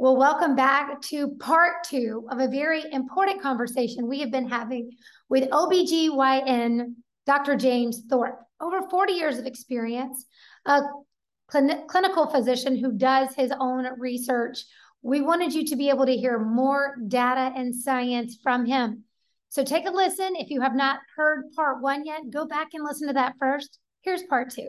Well, welcome back to part two of a very important conversation we have been having with OBGYN Dr. James Thorpe. Over 40 years of experience, a clinical physician who does his own research. We wanted you to be able to hear more data and science from him. So take a listen. If you have not heard part one yet, go back and listen to that first. Here's part two.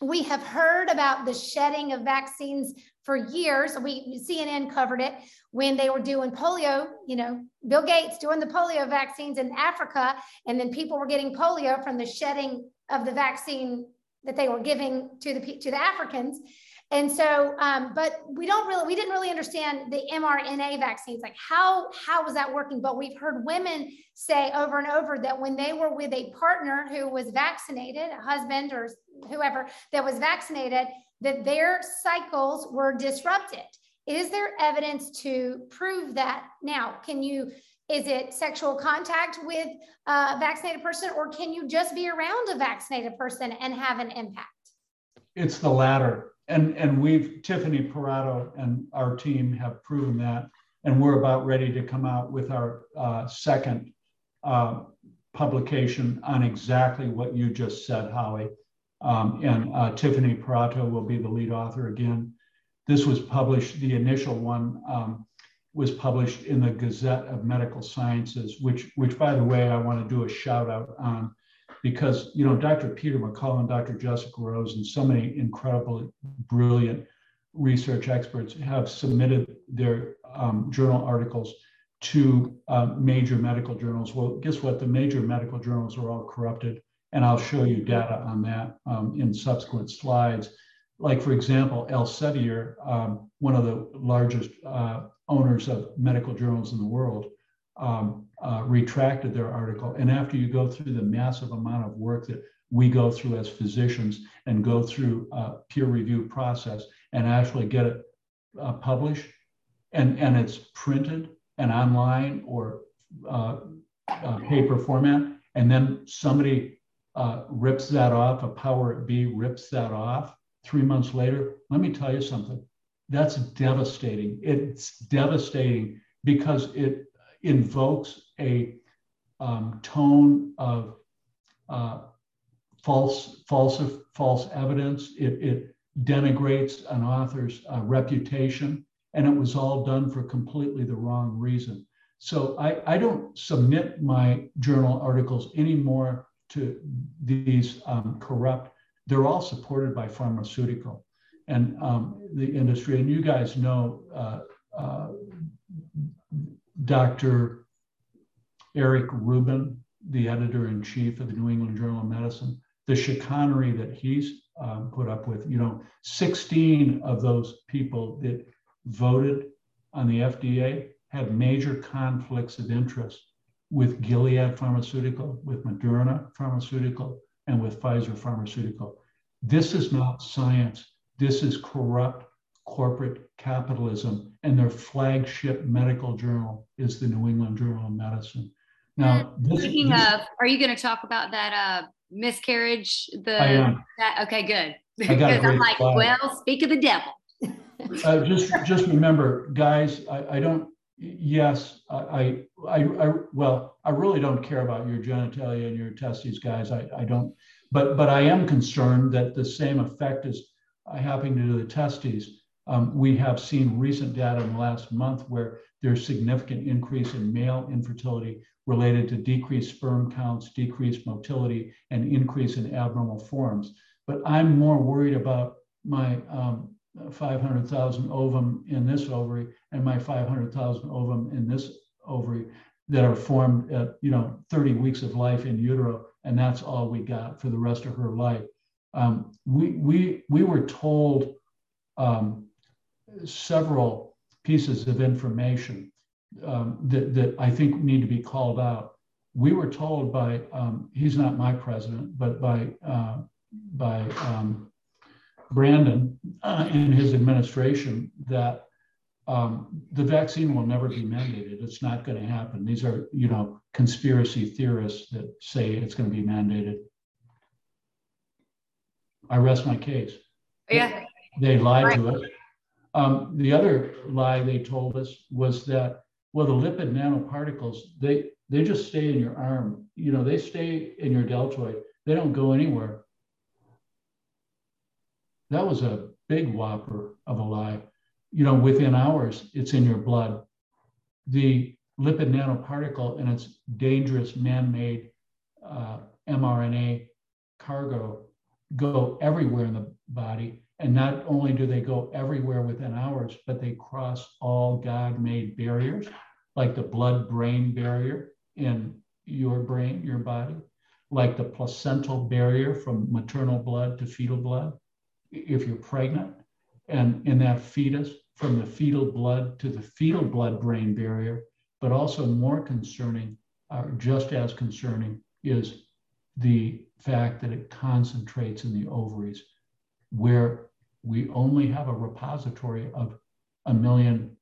we have heard about the shedding of vaccines for years. We CNN covered it when they were doing polio, you know, Bill Gates doing the polio vaccines in Africa, and then people were getting polio from the shedding of the vaccine that they were giving to the to the Africans. And so, um, but we don't really, we didn't really understand the mRNA vaccines, like how how was that working? But we've heard women say over and over that when they were with a partner who was vaccinated, a husband or whoever that was vaccinated, that their cycles were disrupted. Is there evidence to prove that? Now, can you? Is it sexual contact with a vaccinated person, or can you just be around a vaccinated person and have an impact? It's the latter and and we've Tiffany Parotto and our team have proven that, and we're about ready to come out with our uh, second uh, publication on exactly what you just said, Holly. Um, and uh, Tiffany Parotto will be the lead author again. This was published. The initial one um, was published in the Gazette of Medical Sciences, which which by the way I want to do a shout out on because you know Dr. Peter McCullough, and Dr. Jessica Rose, and so many incredibly brilliant research experts have submitted their um, journal articles to uh, major medical journals. Well, guess what? The major medical journals are all corrupted, and I'll show you data on that um, in subsequent slides. Like for example, Elsevier, um, one of the largest uh, owners of medical journals in the world, um, uh, retracted their article. And after you go through the massive amount of work that we go through as physicians and go through a peer review process and actually get it uh, published and, and it's printed and online or uh, uh paper format, and then somebody uh, rips that off, a power B rips that off three months later, let me tell you something. That's devastating. It's devastating because it invokes a um, tone of uh, false, false, false evidence. It, it denigrates an author's uh, reputation, and it was all done for completely the wrong reason. So I, I don't submit my journal articles anymore to these um, corrupt. They're all supported by pharmaceutical and um, the industry. And you guys know uh, uh, Dr. Eric Rubin, the editor in chief of the New England Journal of Medicine, the chicanery that he's um, put up with, you know, 16 of those people that voted on the FDA had major conflicts of interest with Gilead Pharmaceutical, with Moderna Pharmaceutical, and with Pfizer Pharmaceutical. This is not science. This is corrupt corporate capitalism, and their flagship medical journal is the New England Journal of Medicine. Now, this, speaking this, of, are you going to talk about that uh, miscarriage? The I am. That, okay, good. Because I'm like, slide. well, speak of the devil. uh, just, just remember, guys. I, I don't. Yes, I, I, I, well, I really don't care about your genitalia and your testes, guys. I, I don't. But, but I am concerned that the same effect is happening to the testes Um, we have seen recent data in the last month where there's significant increase in male infertility related to decreased sperm counts, decreased motility, and increase in abnormal forms. But I'm more worried about my um, 500,000 ovum in this ovary and my 500,000 ovum in this ovary that are formed at you know 30 weeks of life in utero, and that's all we got for the rest of her life. Um, we we we were told um, several pieces of information um, that, that I think need to be called out. We were told by, um, he's not my president, but by, uh, by um, Brandon uh, and his administration that um, the vaccine will never be mandated. It's not going to happen. These are, you know, conspiracy theorists that say it's going to be mandated. I rest my case. Yeah. They, they lied right. to us. Um, the other lie they told us was that well, the lipid nanoparticles, they they just stay in your arm. You know, they stay in your deltoid. They don't go anywhere. That was a big whopper of a lie. You know, within hours, it's in your blood. The lipid nanoparticle and its dangerous man-made uh, mRNA cargo go everywhere in the body. And not only do they go everywhere within hours, but they cross all God made barriers like the blood brain barrier in your brain, your body, like the placental barrier from maternal blood to fetal blood, if you're pregnant, and in that fetus, from the fetal blood to the fetal blood brain barrier, but also more concerning, or just as concerning, is the fact that it concentrates in the ovaries, where we only have a repository of a million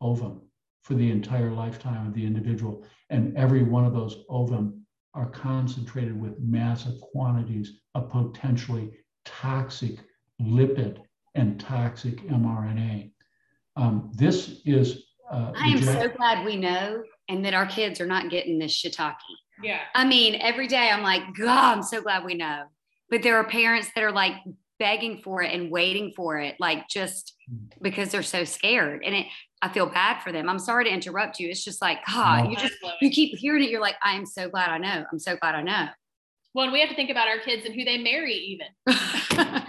ovum for the entire lifetime of the individual. And every one of those ovum are concentrated with massive quantities of potentially toxic lipid and toxic mRNA. Um, this is. Uh, I am so glad we know and that our kids are not getting this shiitake. Yeah. I mean, every day I'm like, God, I'm so glad we know. But there are parents that are like begging for it and waiting for it, like just hmm. because they're so scared. And it, I feel bad for them. I'm sorry to interrupt you. It's just like, God, no. you just, you keep hearing it. You're like, I'm so glad I know. I'm so glad I know. Well, and we have to think about our kids and who they marry, even.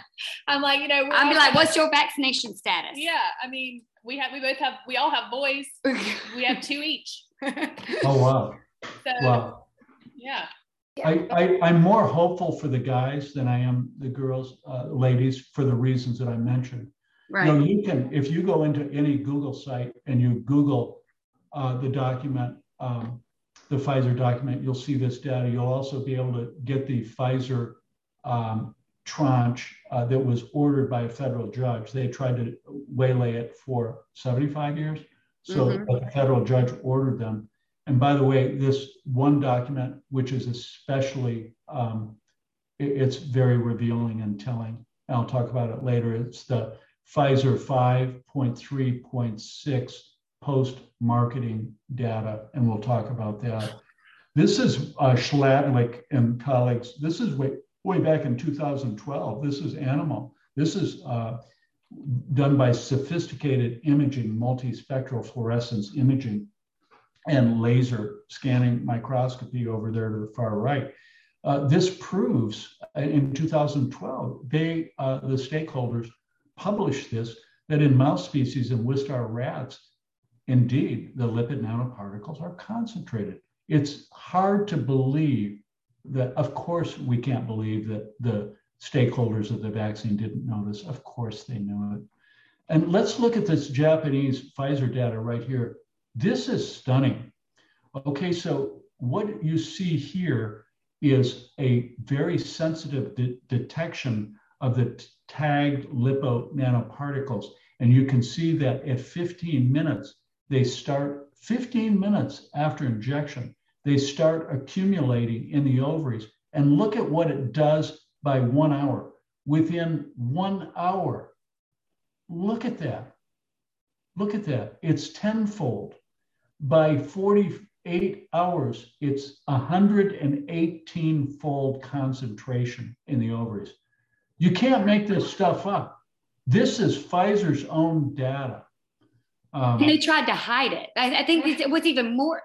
I'm like, you know, I'm like, what's your vaccination status? Yeah. I mean, we have, we both have, we all have boys. we have two each. oh, wow. So, wow. Yeah. I, I, am more hopeful for the guys than I am the girls, uh, ladies, for the reasons that I mentioned. Right. You know, you can, if you go into any Google site and you Google uh, the document, um, the Pfizer document, you'll see this data. You'll also be able to get the Pfizer um, tranche uh, that was ordered by a federal judge. They tried to waylay it for 75 years. So mm-hmm. the federal judge ordered them. And by the way, this one document, which is especially, um, it, it's very revealing and telling. And I'll talk about it later. It's the Pfizer 5.3.6 post marketing data, and we'll talk about that. This is uh, Schladlick and colleagues. This is way, way back in 2012. This is animal. This is uh, done by sophisticated imaging, multispectral fluorescence imaging, and laser scanning microscopy over there to the far right. Uh, this proves uh, in 2012, they, uh, the stakeholders, published this that in mouse species and Wistar rats, indeed, the lipid nanoparticles are concentrated. It's hard to believe that, of course, we can't believe that the stakeholders of the vaccine didn't know this. Of course, they knew it. And let's look at this Japanese Pfizer data right here. This is stunning. Okay, so what you see here is a very sensitive de detection of the tagged lipo nanoparticles. And you can see that at 15 minutes, they start 15 minutes after injection, they start accumulating in the ovaries. And look at what it does by one hour. Within one hour, look at that. Look at that. It's tenfold. By 48 hours, it's 118 fold concentration in the ovaries. You can't make this stuff up. This is Pfizer's own data. Um, and they tried to hide it. I, I think what's even more,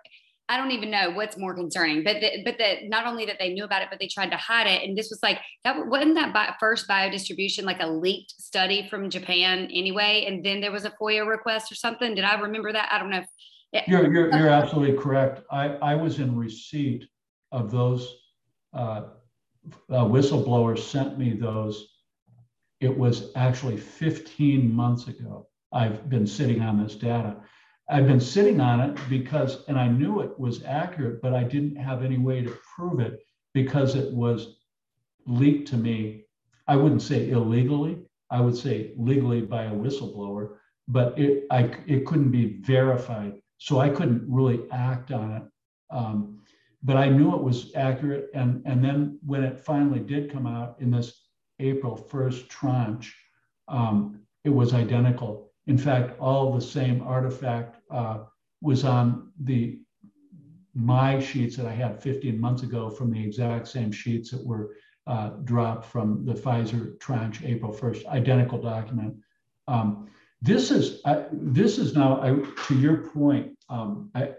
I don't even know what's more concerning, but the, but the, not only that they knew about it, but they tried to hide it. And this was like, that wasn't that bi- first biodistribution, like a leaked study from Japan anyway. And then there was a FOIA request or something. Did I remember that? I don't know. It, you're, you're, you're absolutely correct. I, I was in receipt of those, uh, uh, whistleblowers sent me those. It was actually 15 months ago. I've been sitting on this data. I've been sitting on it because, and I knew it was accurate, but I didn't have any way to prove it because it was leaked to me. I wouldn't say illegally, I would say legally by a whistleblower, but it, I, it couldn't be verified. So I couldn't really act on it. Um, but I knew it was accurate. And, and then when it finally did come out in this April 1st tranche, um, it was identical. In fact, all the same artifact uh, was on the my sheets that I had 15 months ago from the exact same sheets that were uh, dropped from the Pfizer tranche April 1st, identical document. Um, this is uh, this is now I, to your point. Um, I,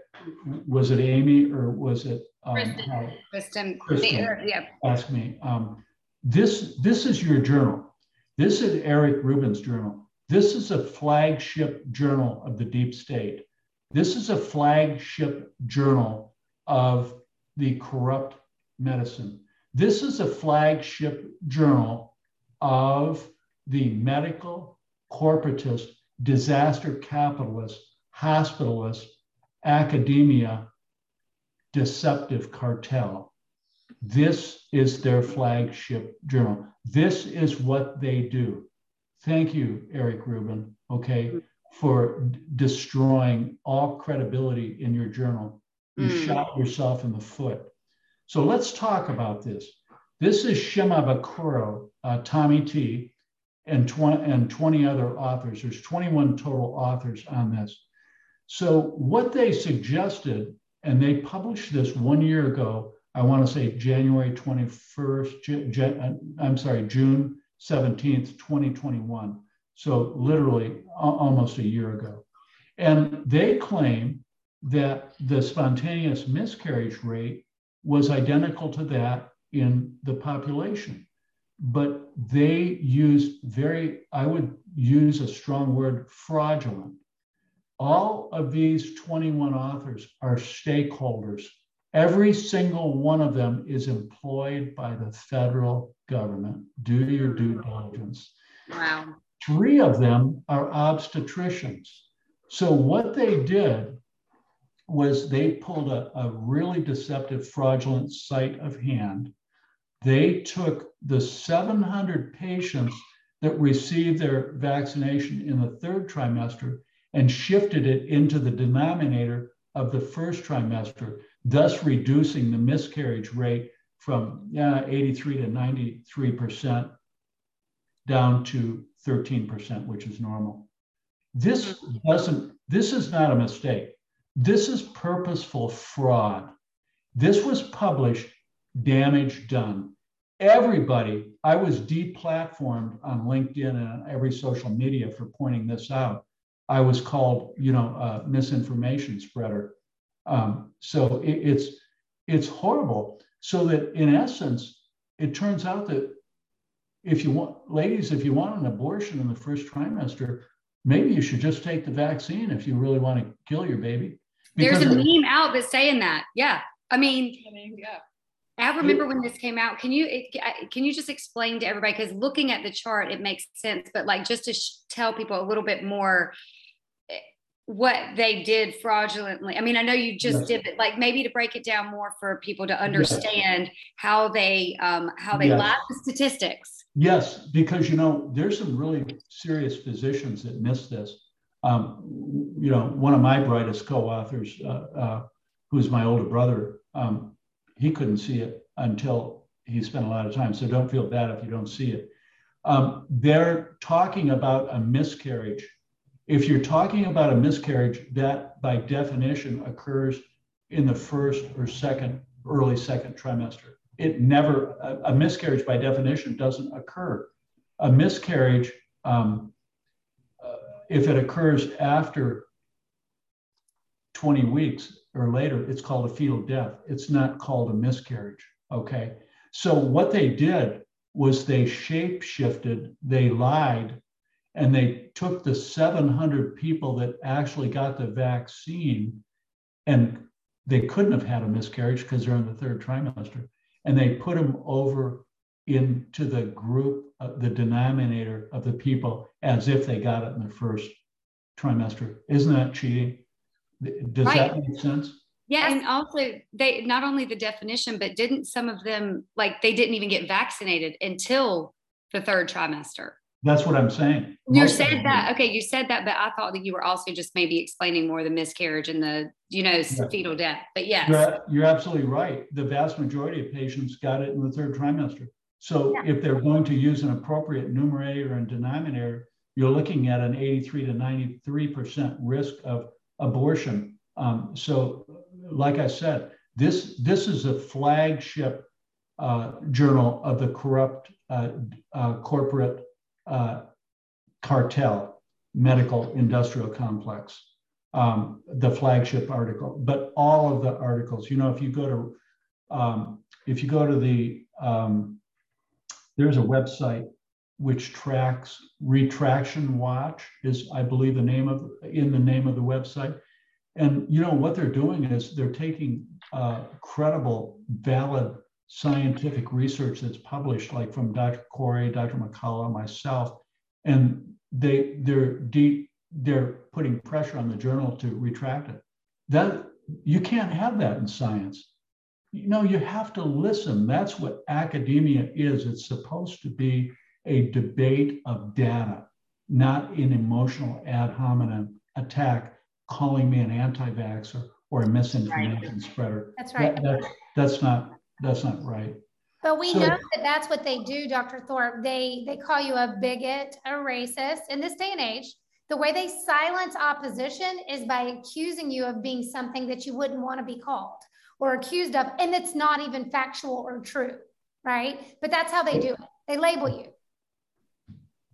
was it Amy or was it um, Kristen? Kristen, Kristen yeah. Ask me. Um, this this is your journal. This is Eric Rubin's journal. This is a flagship journal of the deep state. This is a flagship journal of the corrupt medicine. This is a flagship journal of the medical, corporatist, disaster capitalist, hospitalist, academia, deceptive cartel. This is their flagship journal. This is what they do thank you, Eric Rubin, okay, for d- destroying all credibility in your journal. You mm. shot yourself in the foot. So let's talk about this. This is Shimabukuro, uh, Tommy T, and 20, and 20 other authors. There's 21 total authors on this. So what they suggested, and they published this one year ago, I want to say January 21st, uh, I'm sorry, June 17th, 2021. So, literally almost a year ago. And they claim that the spontaneous miscarriage rate was identical to that in the population. But they used very, I would use a strong word, fraudulent. All of these 21 authors are stakeholders Every single one of them is employed by the federal government. Do your due diligence. Wow. Three of them are obstetricians. So, what they did was they pulled a, a really deceptive, fraudulent sleight of hand. They took the 700 patients that received their vaccination in the third trimester and shifted it into the denominator of the first trimester thus reducing the miscarriage rate from yeah, 83 to 93% down to 13%, which is normal. This doesn't, this is not a mistake. This is purposeful fraud. This was published, damage done. Everybody, I was deplatformed on LinkedIn and on every social media for pointing this out. I was called, you know, a misinformation spreader. Um, so it, it's it's horrible. So that in essence, it turns out that if you want, ladies, if you want an abortion in the first trimester, maybe you should just take the vaccine if you really want to kill your baby. There's a meme out that's saying that. Yeah, I mean, I mean, yeah. I remember when this came out. Can you can you just explain to everybody? Because looking at the chart, it makes sense. But like just to sh- tell people a little bit more what they did fraudulently. I mean, I know you just yes. did, but like maybe to break it down more for people to understand yes. how they um, how they yes. lie the statistics. Yes, because you know there's some really serious physicians that miss this. Um, you know, one of my brightest co-authors, uh, uh, who's my older brother, um, he couldn't see it until he spent a lot of time. So don't feel bad if you don't see it. Um, they're talking about a miscarriage if you're talking about a miscarriage, that by definition occurs in the first or second, early second trimester. It never, a, a miscarriage by definition doesn't occur. A miscarriage um, if it occurs after 20 weeks or later, it's called a fetal death. It's not called a miscarriage. Okay. So what they did was they shape shifted, they lied, and they took the 700 people that actually got the vaccine and they couldn't have had a miscarriage because they're in the third trimester and they put them over into the group, uh, the denominator of the people as if they got it in the first trimester. Isn't that cheating? Does right. that make sense? Yeah, and also they not only the definition, but didn't some of them like they didn't even get vaccinated until the third trimester? That's what I'm saying. You Most said that. Okay, you said that, but I thought that you were also just maybe explaining more the miscarriage and the, you know, yeah. fetal death. But yes. You're, you're, absolutely right. The vast majority of patients got it in the third trimester. So yeah. if they're going to use an appropriate numerator and denominator, you're looking at an 83 to 93% risk of abortion. Um, so, like I said, this, this is a flagship uh, journal of the corrupt uh, uh, corporate uh, cartel, medical industrial complex, um, the flagship article, but all of the articles. You know, if you go to um, if you go to the um, there's a website which tracks retraction watch is I believe the name of in the name of the website. And you know what they're doing is they're taking uh, credible, valid scientific research that's published, like from Dr. Kory Dr. McCullough, myself, and they they're deep they're putting pressure on the journal to retract it. That you can't have that in science. You know, you have to listen. That's what academia is. It's supposed to be a debate of data, not an emotional ad hominem attack calling me an anti-vaxxer or a misinformation right. spreader. That's right. That, that's, that's not that's not right. But we so, know that that's what they do, Dr. Thorpe. They they call you a bigot, a racist. In this day and age, the way they silence opposition is by accusing you of being something that you wouldn't want to be called or accused of, and it's not even factual or true, right? But that's how they do it. They label you.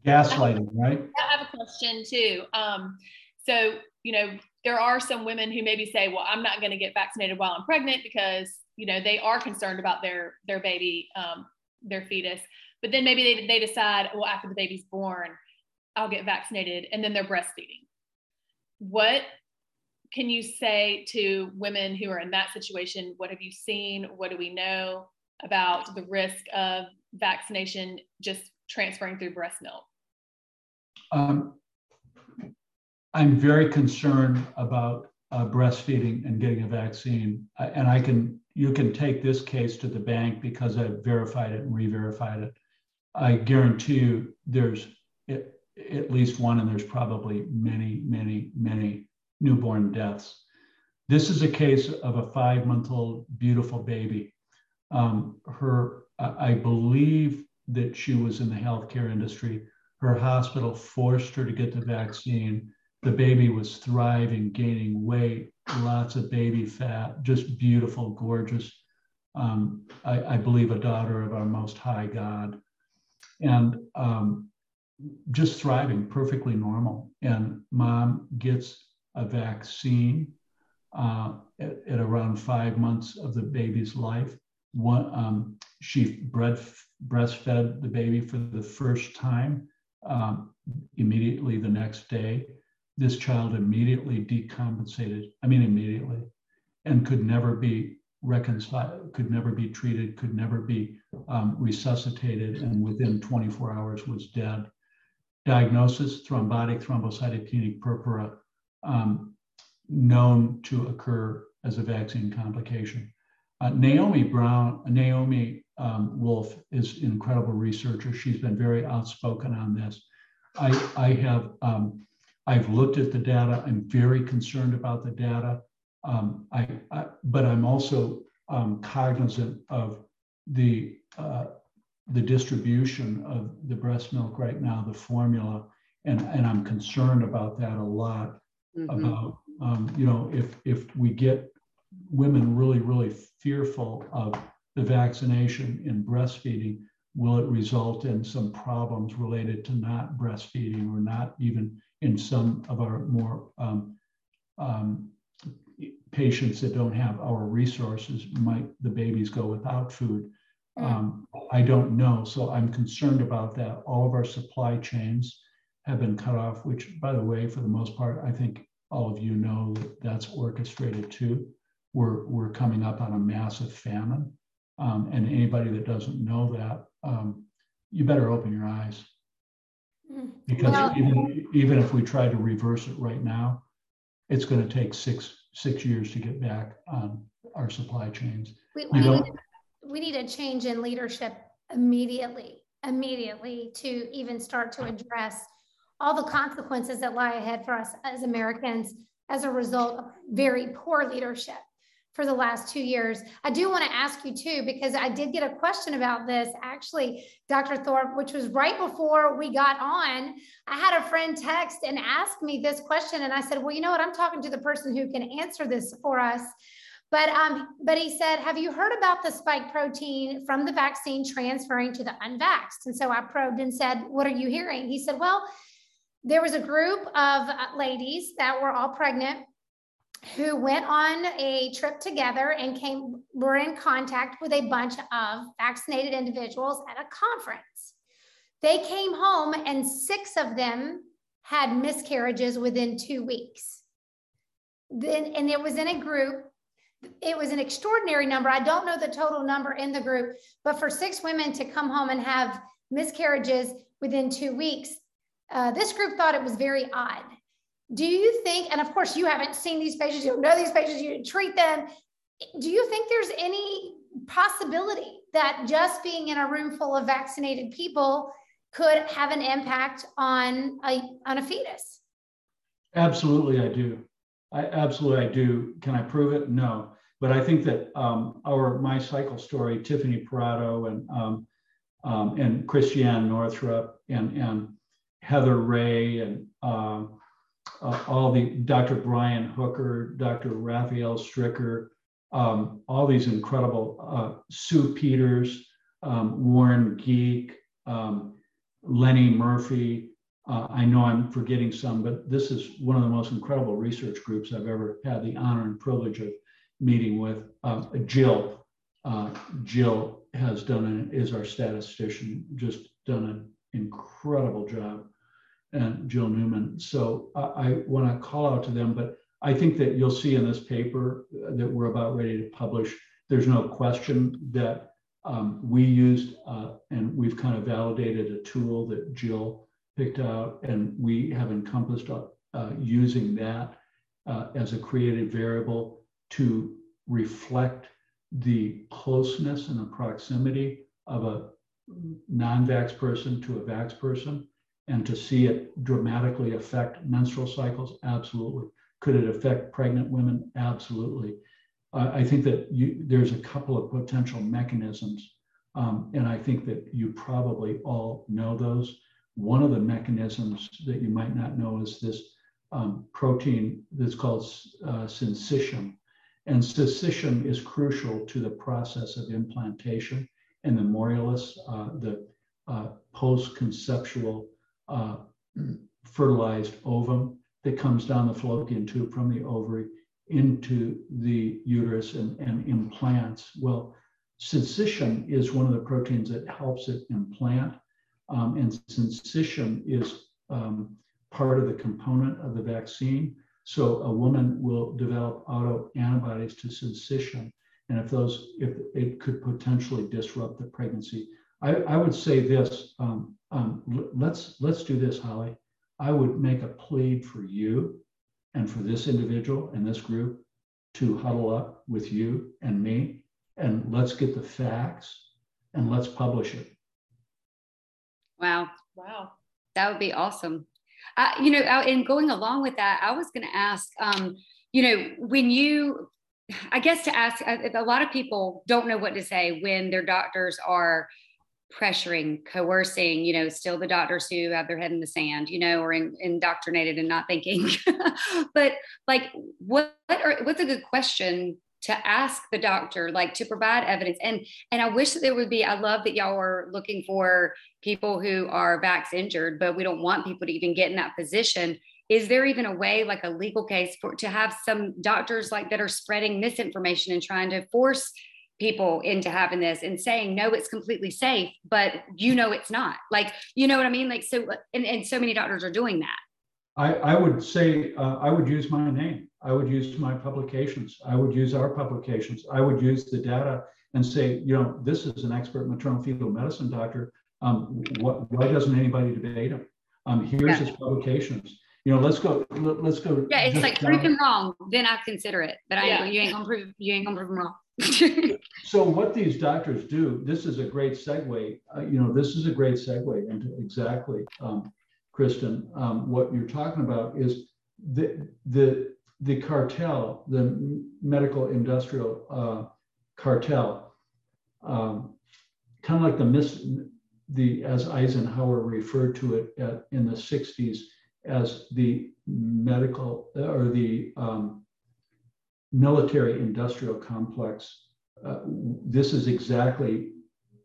Gaslighting, right? I have a question too. Um, so you know, there are some women who maybe say, "Well, I'm not going to get vaccinated while I'm pregnant because you know they are concerned about their their baby um, their fetus. But then maybe they, they decide well after the baby's born i'll get vaccinated and then they're breastfeeding. What can you say to women who are in that situation? What have you seen? What do we know about the risk of vaccination just transferring through breast milk um, i'm very concerned about uh, breastfeeding and getting a vaccine and i can you can take this case to the bank because I've verified it and re-verified it. I guarantee you there's at least one, and there's probably many, many, many newborn deaths. This is a case of a five month old beautiful baby. Um, her, I believe that she was in the healthcare industry. Her hospital forced her to get the vaccine. The baby was thriving, gaining weight, lots of baby fat, just beautiful, gorgeous. Um, I, I, believe a daughter of our Most High God, and um, just thriving, perfectly normal. And mom gets a vaccine uh, at, at, around five months of the baby's life. One, um, she bread, breastfed the baby for the first time um, immediately the next day this child immediately decompensated, I mean, immediately, and could never be reconciled, could never be treated, could never be um, resuscitated, and within 24 hours was dead. Diagnosis thrombotic thrombocytopenic purpura, um, known to occur as a vaccine complication. Uh, Naomi Brown, Naomi um, Wolf is an incredible researcher. She's been very outspoken on this. I, I have um, I've looked at the data. I'm very concerned about the data. Um, I, I, but I'm also um, cognizant of the uh, the distribution of the breast milk right now, the formula, and and I'm concerned about that a lot. Mm-hmm. About um, you know if if we get women really really fearful of the vaccination in breastfeeding, will it result in some problems related to not breastfeeding or not even in some of our more um, um, patients that don't have our resources, might the babies go without food? Mm. Um, I don't know. So I'm concerned about that. All of our supply chains have been cut off, which, by the way, for the most part, I think all of you know that that's orchestrated too. We're, we're coming up on a massive famine. Um, and anybody that doesn't know that, um, you better open your eyes. Mm. Because well, even, even if we try to reverse it right now, it's going to take six six years to get back on our supply chains. We, we, need, we need a change in leadership immediately, immediately to even start to address all the consequences that lie ahead for us as Americans as a result of very poor leadership for the last two years. I do want to ask you too, because I did get a question about this actually, Dr. Thorpe, which was right before we got on. I had a friend text and ask me this question, and I said, Well, you know what? I'm talking to the person who can answer this for us. But um, but he said, Have you heard about the spike protein from the vaccine transferring to the unvaxxed? And so I probed and said, What are you hearing? He said, Well, there was a group of uh, ladies that were all pregnant who went on a trip together and came were in contact with a bunch of vaccinated individuals at a conference. They came home and six of them had miscarriages within 2 weeks. Then and it was in a group it was an extraordinary number. I don't know the total number in the group, but for six women to come home and have miscarriages within 2 weeks, uh, this group thought it was very odd do you think, and of course you haven't seen these patients, you don't know these patients, you treat them. Do you think there's any possibility that just being in a room full of vaccinated people could have an impact on a on a fetus? Absolutely, I do. I absolutely I do. Can I prove it? No. But I think that um, our my cycle story, Tiffany Parotto and um, um, and Christiane Northrup and and Heather Ray and um, uh, all the Dr. Brian Hooker, Dr. Raphael Stricker, um, all these incredible uh, Sue Peters, um, Warren Geek, um, Lenny Murphy. Uh, I know I'm forgetting some, but this is one of the most incredible research groups I've ever had the honor and privilege of meeting with. Uh, Jill, uh, Jill has done an, is our statistician, just done an incredible job and Jill Newman. So I, I want to call out to them, but I think that you'll see in this paper that we're about ready to publish, there's no question that um, we used uh, and we've kind of validated a tool that Jill picked out, and we have encompassed uh, using that uh, as a creative variable to reflect the closeness and the proximity of a non-vax person to a vax person and to see it dramatically affect menstrual cycles, absolutely. Could it affect pregnant women? Absolutely. Uh, I think that you, there's a couple of potential mechanisms, um, and I think that you probably all know those. One of the mechanisms that you might not know is this um, protein that's called uh, syncytium. And syncytium is crucial to the process of implantation and the morulus, uh, the uh, post-conceptual uh, fertilized ovum that comes down the fallopian tube from the ovary into the uterus and, and implants. Well, syncytium is one of the proteins that helps it implant. Um, and syncytium is um, part of the component of the vaccine. So a woman will develop autoantibodies to syncytium. And if those, if it could potentially disrupt the pregnancy. I, I would say this, um, um, let's let's do this, Holly. I would make a plea for you and for this individual and this group to huddle up with you and me and let's get the facts and let's publish it. Wow. Wow. That would be awesome. Uh, you know, and going along with that, I was going to ask, um, you know, when you, I guess to ask, a lot of people don't know what to say when their doctors are pressuring, coercing, you know, still the doctors who have their head in the sand, you know, or in, indoctrinated and not thinking. but like, what, what are, what's a good question to ask the doctor, like to provide evidence? And and I wish that there would be. I love that y'all are looking for people who are vax injured, but we don't want people to even get in that position. is there even a way like a legal case for to have some doctors like that are spreading misinformation and trying to force people into having this and saying no it's completely safe but you know it's not like you know what i mean like so and, and so many doctors are doing that I, I would say uh, I would use my name. I would use my publications. I would use our publications. I would use the data and say, you know, this is an expert maternal fetal medicine doctor. Um, what, why doesn't anybody debate him? Um, here's yeah. his publications. You know, let's go. Let, us go. Yeah, it's like prove him wrong, then I consider it. But I, yeah. you ain't gonna prove you ain't gonna prove him wrong. So what these doctors do, this is a great segue. Uh, you know, this is a great segue into exactly um, Kristen, um, what you're talking about is the the the cartel, the medical industrial uh, cartel, um, kind of like the mis the as Eisenhower referred to it at, in the 60s as the medical or the um, military industrial complex. Uh, this is exactly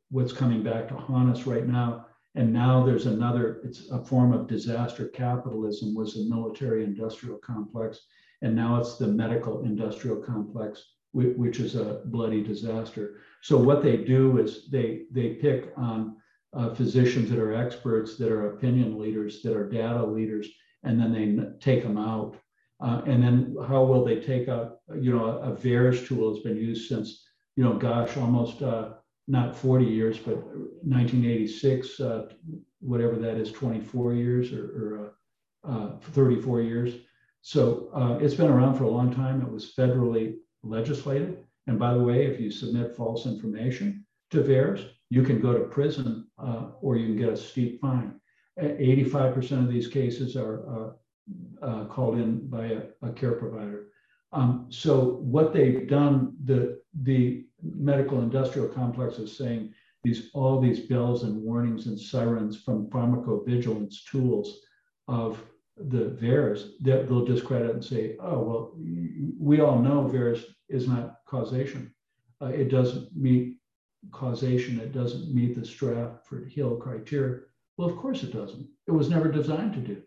what's coming back to haunt us right now and now there's another, it's a form of disaster capitalism was the military industrial complex. And now it's the medical industrial complex, which is a bloody disaster. So what they do is they, they pick on uh, physicians that are experts, that are opinion leaders, that are data leaders, and then they take them out. Uh, and then how will they take a, you know, a, a VAERS tool has been used since, you know, gosh, almost uh, not 40 years, but 1986, uh, whatever that is, 24 years or, or uh, uh, 34 years. So uh, it's been around for a long time. It was federally legislated. And by the way, if you submit false information to VAERS, you can go to prison or you can get a steep fine. 85% of these cases are uh, called in by a, a care provider. Um, so what they've done, the the medical industrial complex is saying these all these bells and warnings and sirens from pharmacovigilance tools of the VAERS that they'll discredit and say, oh well, we all know VAERS is not causation. Uh, it doesn't meet causation. It doesn't meet the Bradford Hill criteria. Well, of course it doesn't. It was never designed to do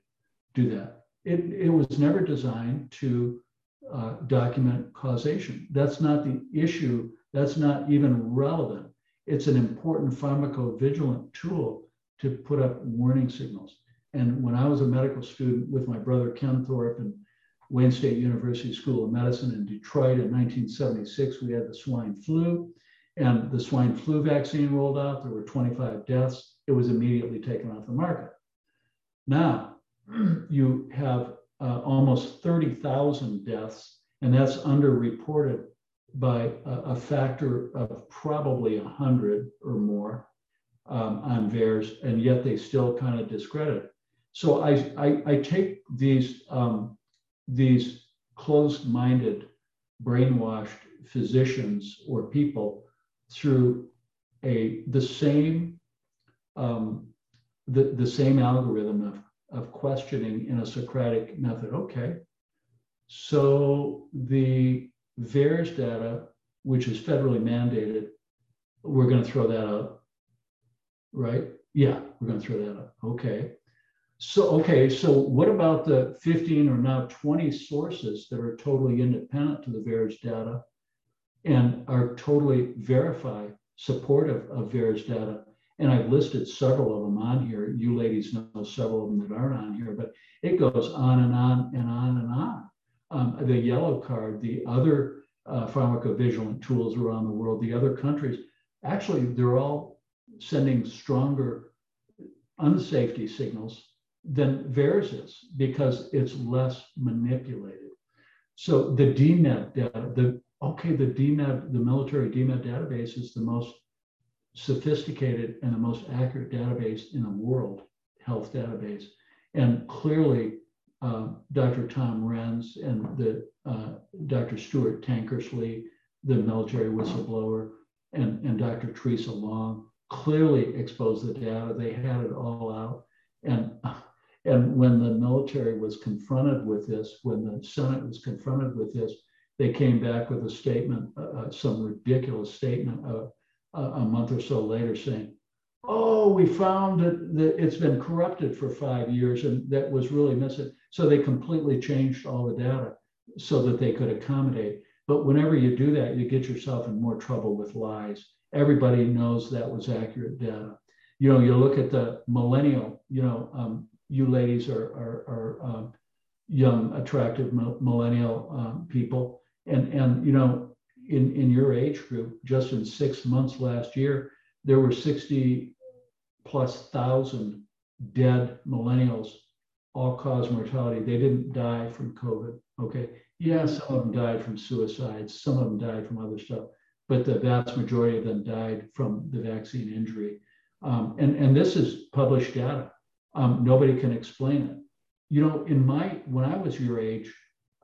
do that. It, it was never designed to uh, document causation. That's not the issue. That's not even relevant. It's an important pharmacovigilant tool to put up warning signals. And when I was a medical student with my brother Ken Thorpe and Wayne State University School of Medicine in Detroit in 1976, we had the swine flu, and the swine flu vaccine rolled out. There were 25 deaths. It was immediately taken off the market. Now, you have uh, almost 30,000 deaths, and that's underreported by a, a, factor of probably 100 or more um, on VAERS, and yet they still kind of discredit. So I, I, I take these, um, these closed-minded, brainwashed physicians or people through a the same um, the, the same algorithm of of questioning in a Socratic method. Okay, so the VAERS data, which is federally mandated, we're going to throw that out, right? Yeah, we're going to throw that out. Okay. So, okay, so what about the 15 or now 20 sources that are totally independent to the VAERS data and are totally verify supportive of VAERS data? And I've listed several of them on here. You ladies know several of them that aren't on here, but it goes on and on and on and on. Um, the yellow card, the other uh, pharmacovigilance tools around the world, the other countries, actually, they're all sending stronger unsafety signals than VAERS is because it's less manipulated. So the DMED data, the okay, the DMED, the military DMED database is the most sophisticated and the most accurate database in the world, health database. And clearly, uh, Dr. Tom Renz and the uh, Dr. Stuart Tankersley, the military whistleblower, and, and Dr. Teresa Long clearly exposed the data. They had it all out. And, and when the military was confronted with this, when the Senate was confronted with this, they came back with a statement, uh, some ridiculous statement of a, a month or so later saying, oh, we found that, that it's been corrupted for five years and that was really missing. So they completely changed all the data so that they could accommodate. But whenever you do that, you get yourself in more trouble with lies. Everybody knows that was accurate data. You know, you look at the millennial, you know, um, you ladies are, are, are um, young, attractive millennial um, people. And, and, you know, in, in your age group, just in six months last year, there were 60 plus thousand dead millennials, all cause mortality. They didn't die from COVID. Okay. Yeah, some of them died from suicides, some of them died from other stuff, but the vast majority of them died from the vaccine injury. Um, and, and this is published data. Um, nobody can explain it. You know, in my, when I was your age,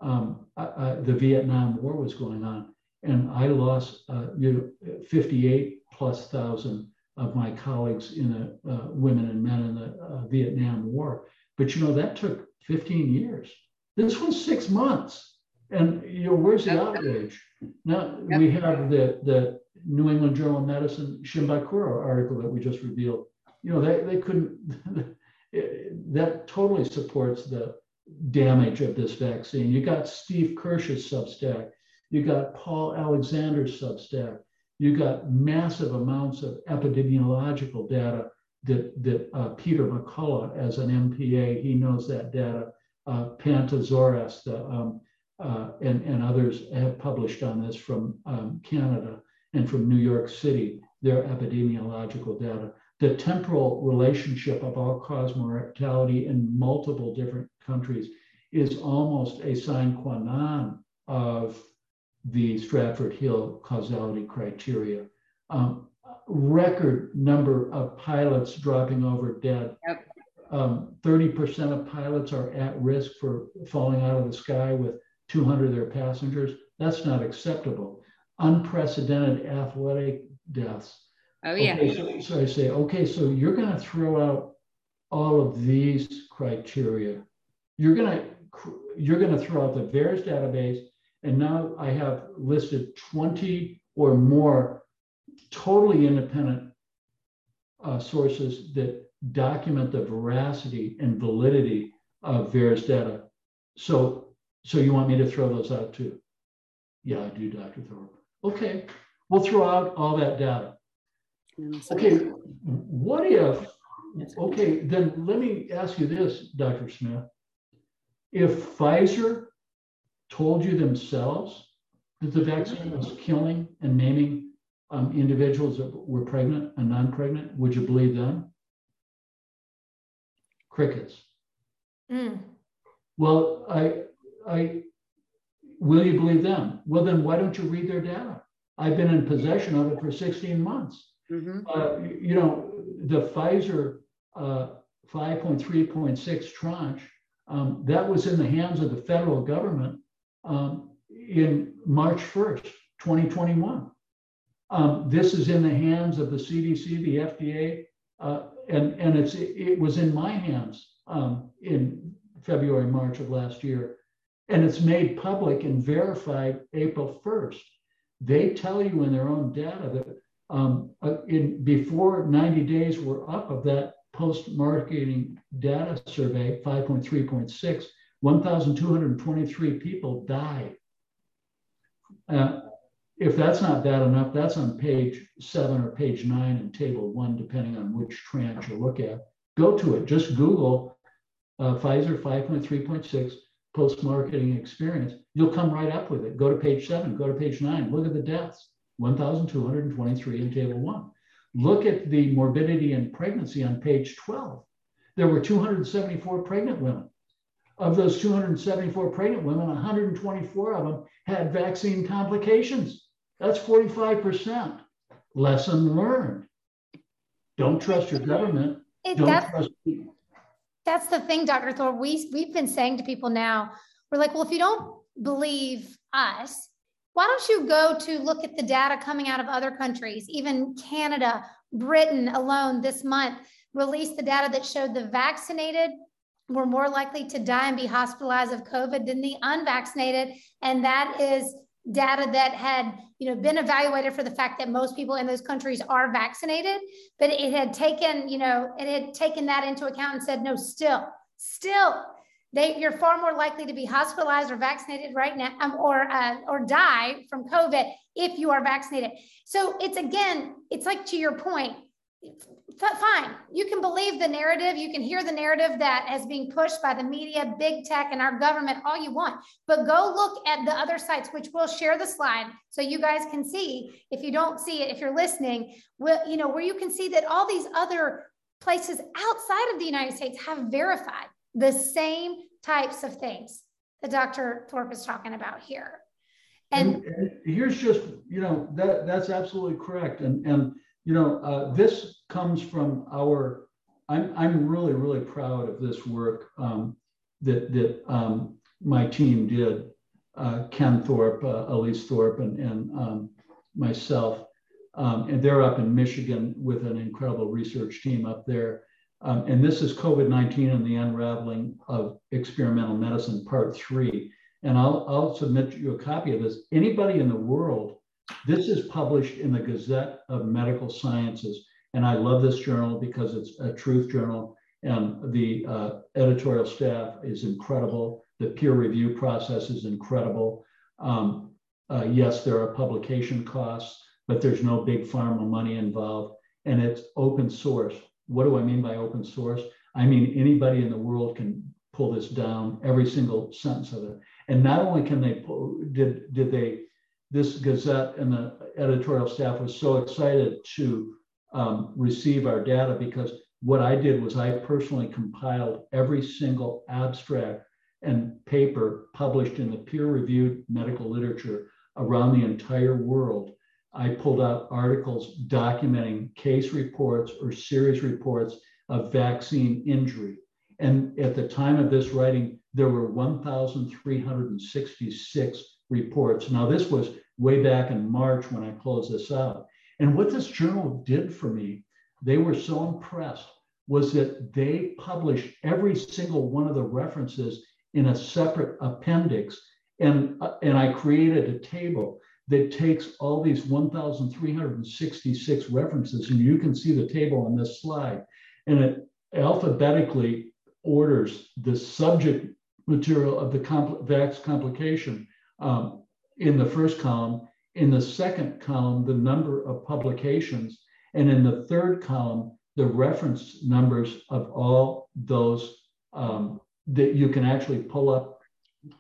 um, the Vietnam War was going on, and I lost uh, you know, 58 plus thousand of my colleagues in the uh, women and men in the uh, Vietnam War. But you know, that took 15 years. This was six months. And you know, where's the outrage? Now yep. we have the, the New England Journal of Medicine Shimabukuro article that we just revealed. You know, they, they couldn't, that totally supports the damage of this vaccine. You got Steve Kirsch's Substack, you got Paul Alexander's Substack, you got massive amounts of epidemiological data that, that uh, Peter McCullough, as an MPA, he knows that data. Uh, the, um, uh, and, and others have published on this from um, Canada and from New York City, their epidemiological data. The temporal relationship of all cause mortality in multiple different countries is almost a sine qua non of the Bradford Hill causality criteria. Um, record number of pilots dropping over dead. Yep. Um, 30% of pilots are at risk for falling out of the sky with 200 of their passengers. That's not acceptable. Unprecedented athletic deaths. Oh, yeah. Okay, so, so I say, okay, so you're going to throw out all of these criteria. You're going to you're going to throw out the VAERS database and now I have listed 20 or more totally independent uh, sources that document the veracity and validity of VAERS data. So, so you want me to throw those out too? Yeah, I do, Dr. Thorpe. Okay, we'll throw out all that data. Okay, what if, okay, then let me ask you this, Dr. Smith. If Pfizer told you themselves that the vaccine was killing and maiming um, individuals that were pregnant and non-pregnant, would you believe them? Crickets. Mm. Well, I, I, will you believe them? Well, then why don't you read their data? I've been in possession of it for 16 months. Mm-hmm. Uh, you know, the Pfizer uh, 5.3.6 tranche, um, that was in the hands of the federal government um, in March 1st, 2021. Um, this is in the hands of the CDC, the FDA, uh, and, and it's, it was in my hands um, in February, March of last year. And it's made public and verified April 1st. They tell you in their own data that um, uh, in before 90 days were up of that post-marketing data survey, 5.3.6, 1,223 people died. Uh, if that's not bad enough, that's on page seven or page nine in table one, depending on which tranche you look at. Go to it. Just Google uh, Pfizer 5.3.6 post marketing experience. You'll come right up with it. Go to page seven, go to page nine. Look at the deaths 1,223 in table one. Look at the morbidity and pregnancy on page 12. There were 274 pregnant women. Of those 274 pregnant women, 124 of them had vaccine complications. That's 45%. Lesson learned. Don't trust your government. It, Don't that's, trust people. That's the thing, Dr. Thor. We, we've been saying to people now, we're like, well, if you don't believe us, why don't you go to look at the data coming out of other countries, even Canada, Britain alone this month released the data that showed the vaccinated were more likely to die and be hospitalized of COVID than the unvaccinated. And that is data that had you know been evaluated for the fact that most people in those countries are vaccinated but it had taken you know it had taken that into account and said no still still they, you're far more likely to be hospitalized or vaccinated right now um, or, uh, or die from COVID if you are vaccinated. So it's again, it's like to your point, fine. You can believe the narrative. You can hear the narrative that is being pushed by the media, big tech, and our government all you want. But go look at the other sites, which we'll share the slide so you guys can see. If you don't see it, if you're listening, well, you know, where you can see that all these other places outside of the United States have verified the same types of things that Dr. Thorpe is talking about here. And, and, and here's just, you know, that that's absolutely correct. And and you know, uh, this comes from our. I'm I'm really really proud of this work um, that that um, my team did. Uh, Ken Thorpe, uh, Elise Thorpe, and and um, myself, um, and they're up in Michigan with an incredible research team up there. Um, and this is COVID 19 and the unraveling of experimental medicine, part three. And I'll, I'll submit you a copy of this. Anybody in the world, this is published in the Gazette of Medical Sciences. And I love this journal because it's a truth journal and the uh, editorial staff is incredible. The peer review process is incredible. Um, uh, yes, there are publication costs, but there's no big pharma money involved, and it's open source. What do I mean by open source? I mean anybody in the world can pull this down, every single sentence of it. And not only can they pull, did did they this Gazette and the editorial staff was so excited to um, receive our data because what I did was I personally compiled every single abstract and paper published in the peer-reviewed medical literature around the entire world I pulled out articles documenting case reports or series reports of vaccine injury. And at the time of this writing, there were 1,366 reports. Now, this was way back in March when I closed this out. And what this journal did for me, they were so impressed, was that they published every single one of the references in a separate appendix. And, uh, and I created a table that takes all these 1,366 references, and you can see the table on this slide, and it alphabetically orders the subject material of the compl- VAX complication um, in the first column, in the second column, the number of publications, and in the third column, the reference numbers of all those um, that you can actually pull up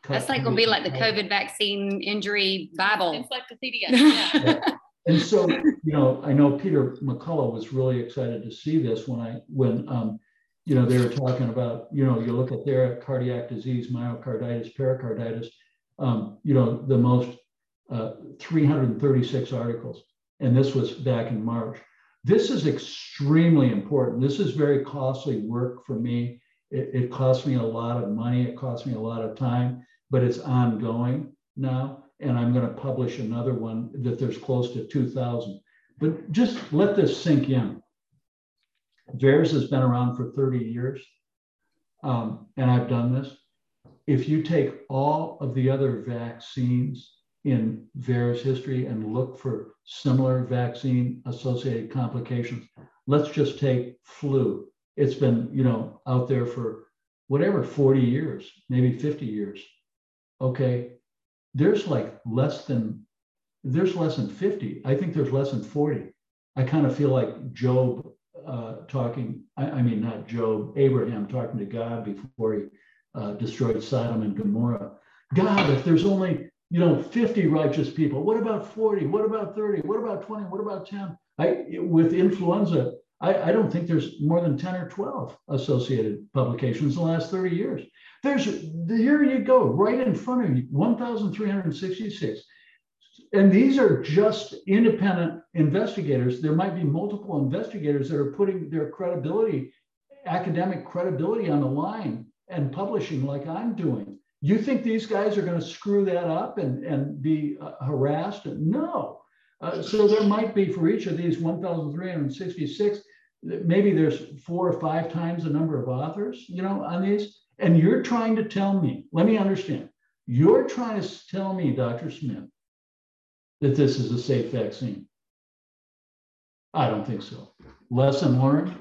that's like gonna be like the COVID vaccine injury Bible. Encyclopedia. Yeah. And so, you know, I know Peter McCullough was really excited to see this when I when um, you know they were talking about, you know, you look at their cardiac disease, myocarditis, pericarditis, um, you know, the most uh, 336 articles, and this was back in March. This is extremely important. This is very costly work for me it, it cost me a lot of money. It cost me a lot of time, but it's ongoing now. And I'm going to publish another one that there's close to 2,000. But just let this sink in. VAERS has been around for 30 years, um, and I've done this. If you take all of the other vaccines in VAERS history and look for similar vaccine associated complications, let's just take flu. It's been you know out there for whatever 40 years maybe 50 years. Okay there's like less than there's less than 50 i think there's less than 40 i kind of feel like job uh, talking I, I, mean not job abraham talking to god before he uh, destroyed sodom and gomorrah. God if there's only you know 50 righteous people what about 40 what about 30 what about 20 what about 10 I, with influenza I, I, don't think there's more than 10 or 12 associated publications in the last 30 years. There's here you go, right in front of you, 1,366. And these are just independent investigators. There might be multiple investigators that are putting their credibility, academic credibility on the line and publishing like I'm doing. You think these guys are going to screw that up and, and be uh, harassed? No. Uh, so there might be for each of these 1,366, maybe there's four or five times the number of authors, you know, on these. And you're trying to tell me, let me understand, you're trying to tell me, Dr. Smith, that this is a safe vaccine. I don't think so. Lesson learned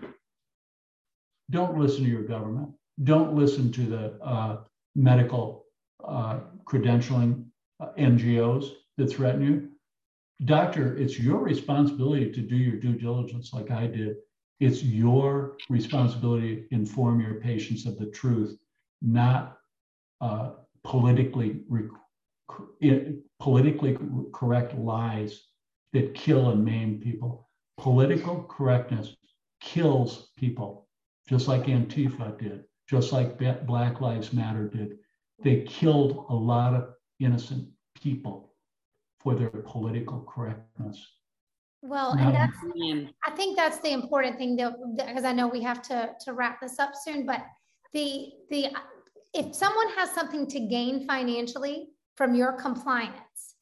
don't listen to your government. don't listen to the uh, medical uh, credentialing uh, NGOs that threaten you. Doctor, it's your responsibility to do your due diligence like I did. It's your responsibility to inform your patients of the truth, not uh, politically politically correct lies that kill and maim people. Political correctness kills people, just like Antifa did, just like Black Lives Matter did. They killed a lot of innocent people for their political correctness. Well, and that's, I think that's the important thing though, because I know we have to, to wrap this up soon, but the, the, if someone has something to gain financially from your compliance,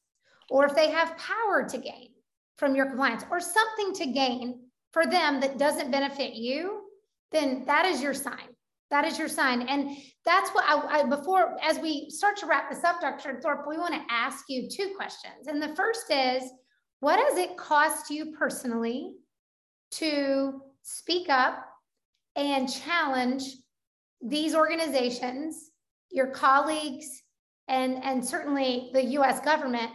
or if they have power to gain from your compliance or something to gain for them that doesn't benefit you, then that is your sign. That is your sign. And that's what I, I, before, as we start to wrap this up, Dr. Thorpe, we want to ask you two questions. And the first is what does it cost you personally to speak up and challenge these organizations, your colleagues, and, and certainly the US government,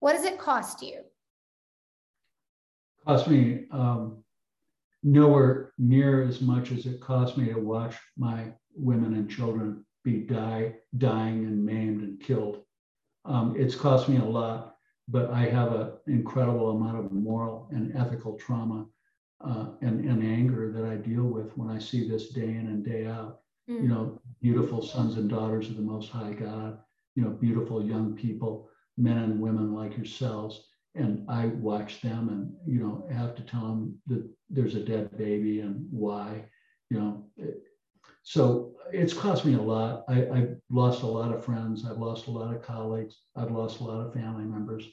what does it cost you? Cost me um, nowhere near as much as it cost me to watch my women and children be die, dying and maimed and killed. Um, it's cost me a lot, but I have an incredible amount of moral and ethical trauma uh, and, and anger that I deal with when I see this day in and day out. Mm. You know, beautiful sons and daughters of the Most High God you know, beautiful young people, men and women like yourselves. And I watch them and, you know, have to tell them that there's a dead baby and why, you know. so it's cost me a lot. I, have lost a lot of friends. I've lost a lot of colleagues. I've lost a lot of family members.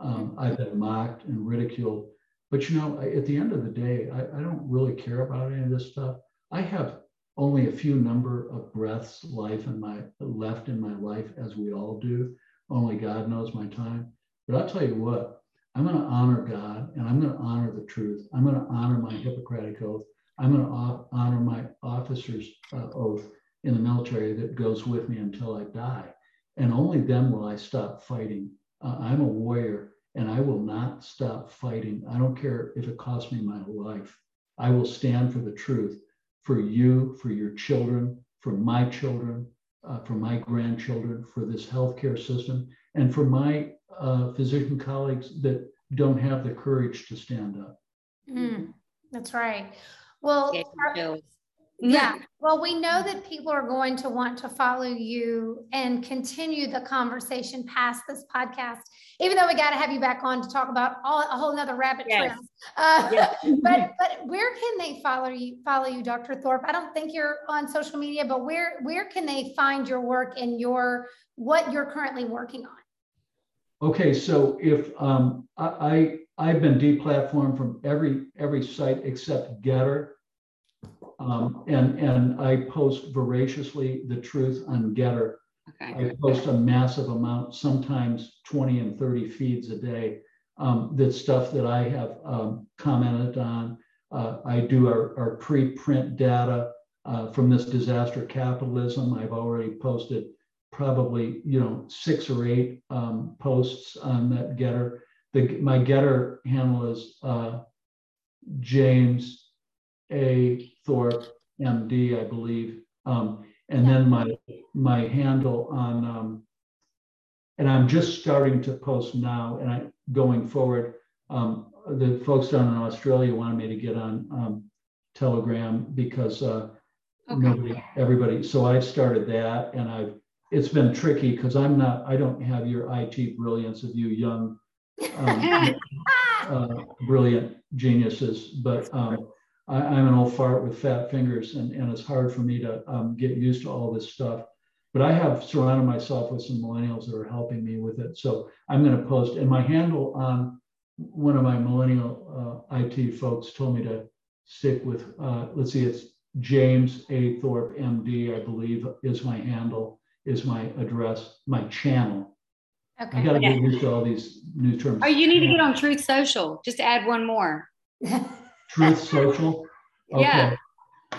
Um, I've been mocked and ridiculed. But, you know, at the end of the day, I, I don't really care about any of this stuff. I have only a few number of breaths life in my left in my life as we all do only god knows my time but i'll tell you what i'm going to honor god and i'm going to honor the truth. I'm going to honor my hippocratic oath. I'm going to honor my officer's uh, oath in the military that goes with me until i die. And only then will i stop fighting. Uh, i'm a warrior and i will not stop fighting. I don't care if it costs me my life. I will stand for the truth for you, for your children, for my children, uh, for my grandchildren, for this healthcare system, and for my uh, physician colleagues that don't have the courage to stand up. Mm, that's right. Well, yeah. Well, we know that people are going to want to follow you and continue the conversation past this podcast, even though we got to have you back on to talk about all, a whole nother rabbit yes. trail. Uh, yes. but but where can they follow you? Follow you, Dr. Thorpe? I don't think you're on social media, but where where can they find your work and your what you're currently working on? Okay, so if um, I, I I've been deplatformed from every every site except Gettr, um, and, and I post voraciously the truth on Gettr. Okay. I post a massive amount, sometimes 20 and 30 feeds a day. Um, that's stuff that I have um, commented on. Uh, I do our, our pre-print data uh, from this disaster capitalism. I've already posted probably you know six or eight um, posts on that Gettr. The, my Gettr handle is uh, James A. Thorpe, MD, I believe. Um, and then my my handle on, um, and I'm just starting to post now, and I going forward. Um, the folks down in Australia wanted me to get on um, Telegram because uh, okay. nobody, everybody. So I've started that, and I've. It's been tricky because I'm not. I don't have your IT brilliance of you young, um, uh, brilliant geniuses, but. Um, I, am an old fart with fat fingers, and, and it's hard for me to um, get used to all this stuff. But I have surrounded myself with some millennials that are helping me with it. So I'm going to post, and my handle on one of my millennial uh, IT folks told me to stick with, uh, let's see, it's James A. Thorpe, MD, I believe, is my handle, is my address, my channel. Okay. I got to get used to all these new terms. Oh, you need to get on Truth Social. Just add one more. Truth Social? Okay. Yeah,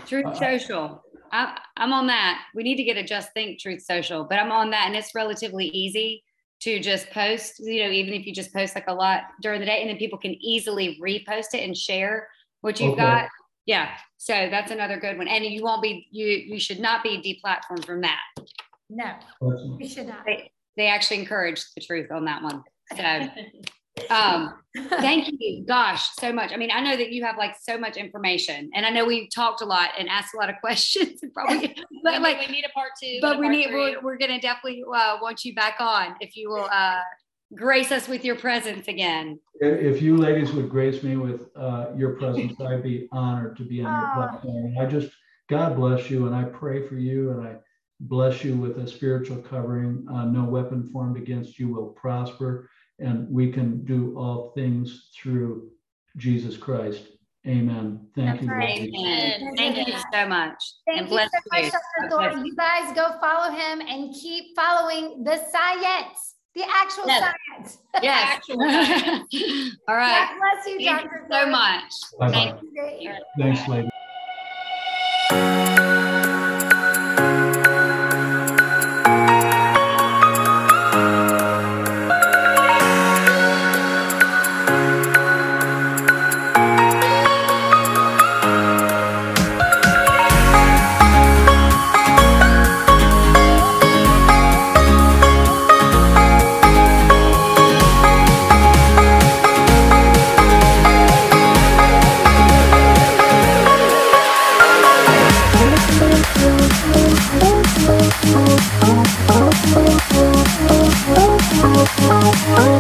Truth uh, Social. I, I'm on that. We need to get a Just Think Truth Social, but I'm on that, and it's relatively easy to just post. You know, even if you just post like a lot during the day, and then people can easily repost it and share what you've okay. got. Yeah, so that's another good one, and you won't be you you should not be deplatformed from that. No, you should not. They, they actually encouraged the truth on that one. So um thank you. Gosh so much. I mean i know that you have like so much information and i know we've talked a lot and asked a lot of questions and probably but like we need a part two but we need we're, we're gonna definitely uh, want you back on if you will uh grace us with your presence again. If you ladies would grace me with uh your presence i'd be honored to be on your platform. I just god bless you and i pray for you and i bless you with a spiritual covering uh, no weapon formed against you will prosper and we can do all things through Jesus Christ. Amen. Thank That's you. Right. Amen. Thank you so much. Thank and you so much, Dr. Thornton. You guys go follow him and keep following the science, the actual yes. science. Yes. actual science. all right. God bless you, Thank Dr. You so much. Bye-bye. Thank you. Thanks, lady. oh